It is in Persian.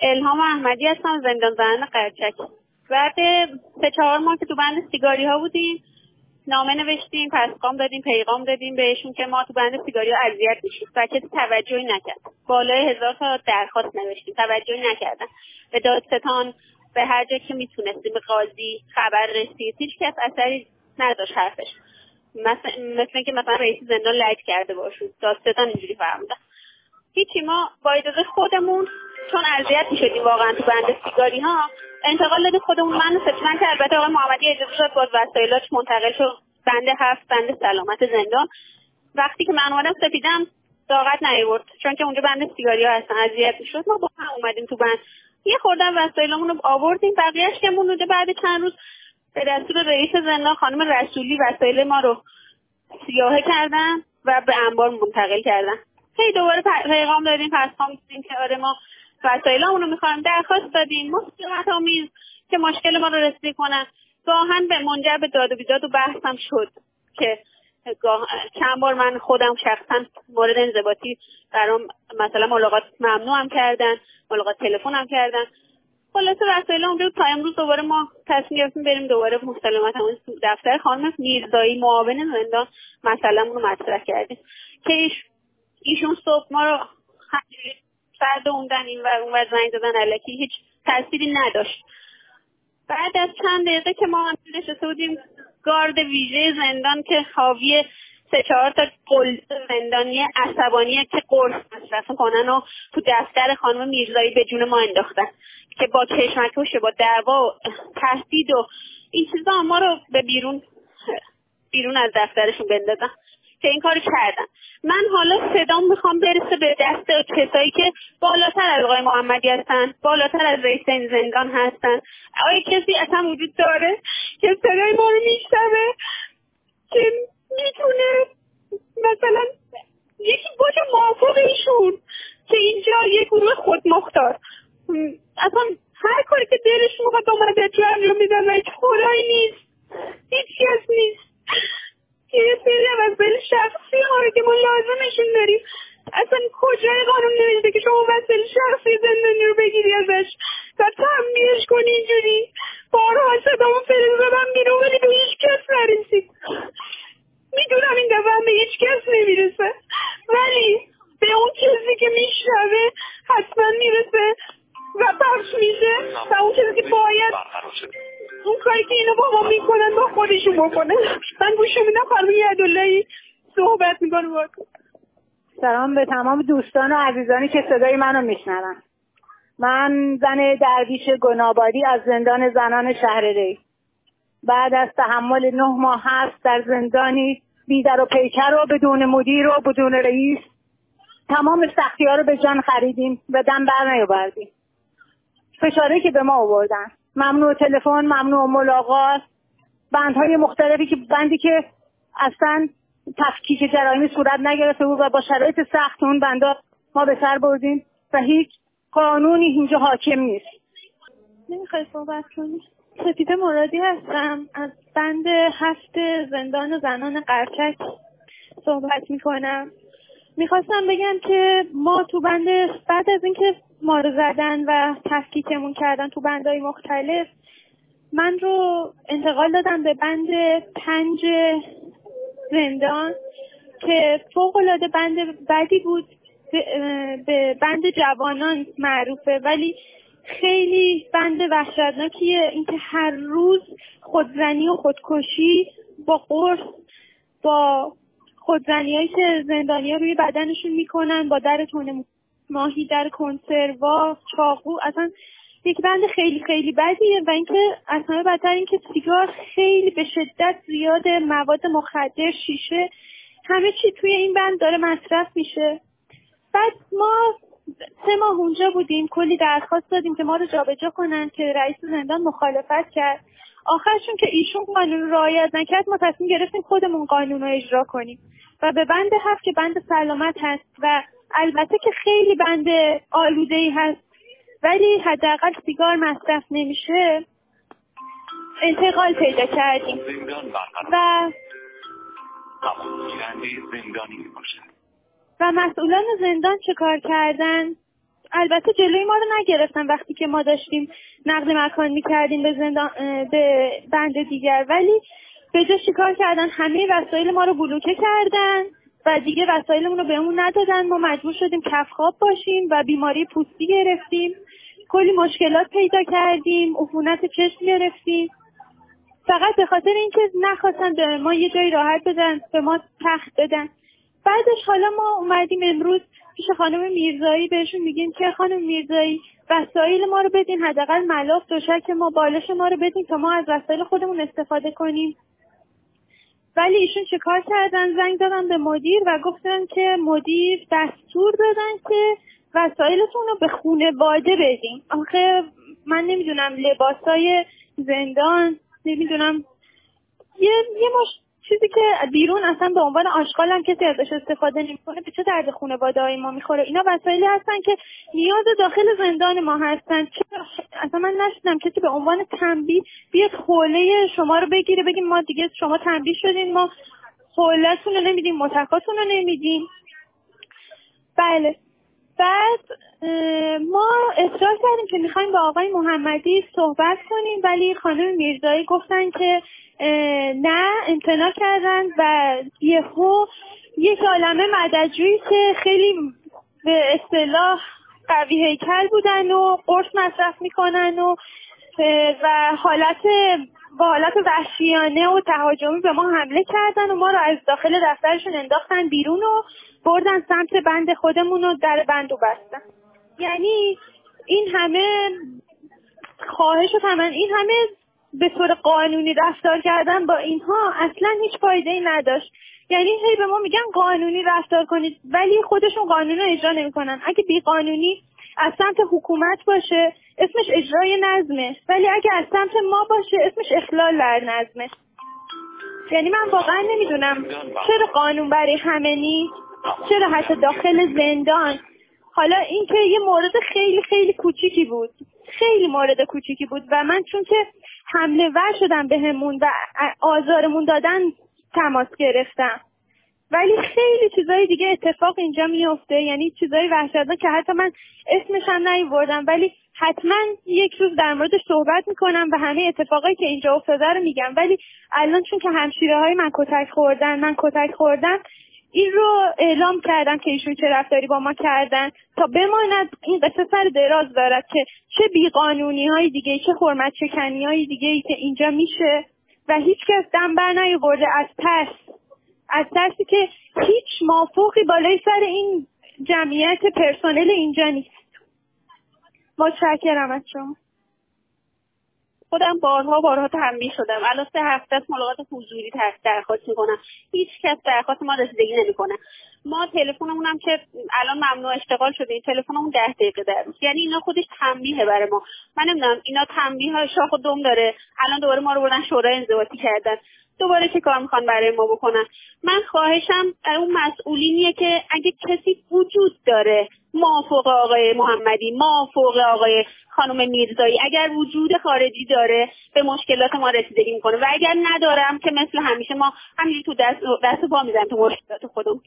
الهام احمدی هستم زندان زنان قرچک بعد سه چهار ماه که تو بند سیگاری ها بودیم نامه نوشتیم پسقام دادیم پیغام دادیم بهشون که ما تو بند سیگاری ها اذیت میشیم. و کسی توجهی نکرد. بالای هزار تا درخواست نوشتیم. توجهی نکردن. به دادستان به هر جا که می‌تونستیم به قاضی خبر رسید. هیچ کس اثری نداشت حرفش. مثل, مثل که مثلا رئیس زندان لج کرده باشود دادستان اینجوری فرمودن. هیچی. ما با اجازه خودمون چون اذیت می‌شدیم واقعا تو بند سیگاری ها انتقال دادیم خودمون. من ستمن که البته آقای محمدی اجازه داد باز وسایلاش منتقل شد. بند هفت بند سلامت زندان. وقتی که من اومدم سپیدم طاقت نیورد چون که اونجا بند سیگاری ها هستن اذیت می‌شد. ما با هم اومدیم تو بند. یه خوردن وسایلمون رو آوردیم. بقیهش که مونده بعد چند روز به دستور رئیس زندان خانم رسولی وسایل ما رو سیاهه کردن و به انبار منتقل کردن. هی دوباره پیغام دادیم پسخام دیدیم که آره ما وسایلمون رو می‌خوایم درخواست دادیم. مصیبت آمیز که مشکل ما رو رسیدگی کنن. گاهن به منجر به داد و بیداد و بحثم شد که چند بار من خودم شخصا مورد انضباطی برام مثلا ملاقات ممنوعم کردن ملاقات تلفن هم کردن. خلاصه وسایل اونجا تا امروز دوباره ما تصمیم گرفتیم بریم دوباره مسلمت دفتر خانم میرزایی معاون زندان مسئلهمون رو مطرح کردیم. که ایش ایشون صبح ما رو فرد اوندن این و اون زنگ دادن علکی هیچ تأثیری نداشت. بعد از چند دقیقه که ما نشسته بودیم گارد ویژه زندان که حاوی سه چهار تا قل زندانی عصبانی که قرص مصرف کنن و تو دفتر خانم میرزایی به جون ما انداختن که با کشمکش با دعوا و تهدید و این چیزا ما رو به بیرون بیرون از دفترشون بندازن. که این کار کردن. من حالا صدام می‌خوام برسه به دست کسایی که بالاتر از آقای محمدی هستن بالاتر از رئیس این زندان هستن. آیا کسی اصلا وجود داره که صدای ما رو میشنوه که می‌تونه مثلا یکی باشه موافق ایشون که اینجا یه گروه خودمختار اصلا هر کاری که دلش می‌خواد اومده تو انجام میدن و هیچ خدایی نیست. هیچ کس نیست. یه سری وسایل شخصی ها که ما لازمشون داریم اصلا کجای قانون نوشته که شما وسایل شخصی زندانی رو بگیری ازش؟ و تنبیهش کنی اینجوری. بارها صدامو فرستادم بیرون ولی به هیچ کس نرسید. می‌دونم این دفعه به هیچ کس نمی‌رسه. ولی به اون کسی که میشنوه حتما می‌رسه و پخش میشه و اون چیزی که باید اون کاری که اینو با ما می‌کنن با خودشون بکنه من گوشو میدم خانم یداللهی صحبت می‌کنه با سلام به تمام دوستان و عزیزانی که صدای منو میشنون. من زن درویش گنابادی از زندان زنان شهر ری. بعد از تحمل نه ماه هست در زندانی بیدر و پیکر و بدون مدیر و بدون رئیس. تمام سختی ها رو به جان خریدیم و دم بر نیاوردیم. فشاره که به ما آوردن. ممنوع تلفن ممنوع ملاقات. بندهای مختلفی که بندی که اصلا تفکیک جرایمی صورت نگرفته بود و با شرایط سخت اون بندا ما به سر بردیم و هیچ قانونی اینجا حاکم نیست. نمی‌خوای صحبت کنی؟ سپیده مرادی هستم. از بند هفت زندان زنان قرچک صحبت می‌کنم. می‌خواستم بگم که ما تو بند بعد از اینکه ما رو زدن و تفکیکمون کردن تو بندهای مختلف. من رو انتقال دادم به بند پنج زندان که فوق العاده بند بدی بود. به بند جوانان معروفه ولی خیلی بند وحشتناکیه. اینکه هر روز خودزنی و خودکشی با قرص با خودزنی که زندانی ها روی بدنشون می‌کنن با در تونه ماهی در کنسروا چاقو اصلا یک بند خیلی خیلی بدیه و اینکه از همه بدتر اینکه سیگار خیلی به شدت زیاد مواد مخدر شیشه همه چی توی این بند داره مصرف میشه. بعد ما سه ماه اونجا بودیم کلی درخواست دادیم که ما رو جابجا کنن که رئیس زندان مخالفت کرد. آخرشون که ایشون قانون رعایت نکرد ما تصمیم گرفتیم خودمون قانون رو اجرا کنیم. و به بند هفت که بند سلامت هست و البته که خیلی بند آلوده ای هست ولی حداقل سیگار مصرف نمیشه. انتقال پیدا کردیم. و و مسئولان زندان چه کار کردن؟ البته جلوی ما رو نگرفتن وقتی که ما داشتیم نقل مکان می‌کردیم به زندان به بند دیگر. ولی به جا چیکار کردن؟ همه وسایل ما رو بلوکه کردن. و دیگه وسایلمون رو بهمون ندادن. ما مجبور شدیم کفخواب باشیم و بیماری پوستی گرفتیم. کلی مشکلات پیدا کردیم. عفونت چشم گرفتیم. فقط به خاطر اینکه نخواستن به ما یه جایی راحت بدن به ما تخت بدن. بعدش حالا ما اومدیم امروز پیش خانم میرزایی بهشون میگیم که خانم میرزایی وسایل ما رو بدین حداقل ملاف دوشک ما بالش ما رو بدین تا ما از وسایل خودمون استفاده کنیم. ولی ایشون چه کار کردن؟ زنگ دادن به مدیر و گفتن که مدیر دستور دادن که وسایلتون رو به خونواده بدین. آخه من نمی‌دونم لباسای زندان نمی‌دونم. یه یه مش چیزی که بیرون اصلا به عنوان آشغال هم کسی ازش استفاده نمی‌کنه به چه درد خانواده های ما می‌خوره؟ اینا وسایلی هستن که نیاز داخل زندان ما هستن. چرا اصلا من نشدم کسی به عنوان تنبیه بیاد حوله شما رو بگیره بگیم ما دیگه شما تنبیه شدین ما حولتون رو نمیدیم متقاتون رو نمیدیم. بله. بعد ما اصرار کردیم که می‌خوایم با آقای محمدی صحبت کنیم ولی خانم میرزایی گفتن که نه امتناع کردن و یهو یک عالمه مددجویی که خیلی به اصطلاح قوی هیکل بودن و قرص مصرف می‌کنن و و حالت با حالت وحشیانه و تهاجمی به ما حمله کردن و ما رو از داخل دفترشون انداختن بیرون و بردن سمت بند خودمون و در بند و بستن. یعنی این همه خواهش و تمن این همه به طور قانونی رفتار کردن با اینها اصلا هیچ فایده ای نداشت. یعنی هی به ما میگن قانونی رفتار کنید ولی خودشون قانون رو اجرا نمی‌کنن. اگه بی قانونی از سمت حکومت باشه اسمش اجرای نظمه. ولی اگه از سمت ما باشه اسمش اخلال بر نظمه. یعنی من واقعا نمی‌دونم چرا قانون برای همه نیست چرا حتی داخل زندان. حالا اینکه یه مورد خیلی خیلی کوچیکی بود. خیلی مورد کوچیکی بود و من چون که حمله ور شدم بهمون و آزارمون دادن تماس گرفتم. ولی خیلی چیزای دیگه اتفاق اینجا میفته یعنی چیزای وحشتناک که حتی من اسمش هم نیوردم. ولی حتما یک روز در موردش صحبت می‌کنم و همه اتفاقایی که اینجا افتاده رو میگم. ولی الان چون که همشیره های من کتک خوردن من کتک خوردم این رو اعلام کردم که ایشون چه رفتاری با ما کردن. تا بماند این قصه سر دراز دارد که چه بیقانونی های دیگه چه حرمت چکنی های دیگه ای که اینجا میشه. و هیچ کس دم بر نیاورده از ترس از ترسی که هیچ مافوقی بالای سر این جمعیت پرسنل اینجا نیست. متشکرم از شما. خودم بارها بارها تنبیه شدم. الان سه هفته است ملاقات حضوری درخواست می‌کنم. هیچ کس درخواست ما رسیدگی نمی‌کنه. ما تلفنمون هم که الان ممنوع اشتغال شده تلفنمون ده دقیقه در یعنی اینا خودش تنبیهه برای ما. من نمی‌دونم اینا تنبیه های شاخ و دم داره. الان دوباره ما رو بردن شورای انضباطی کردن. دوباره چه کار می‌خوان برای ما بکنن؟ من خواهشم اون مسئولینیه که اگه کسی وجود داره مافوق آقای محمدی مافوق آقای خانم میرزایی اگر وجود خارجی داره به مشکلات ما رسیدگی می‌کنه. و اگر ندارم که مثل همیشه ما همینجوری تو دست دست پا می‌زنیم تو مشکلات خودمون.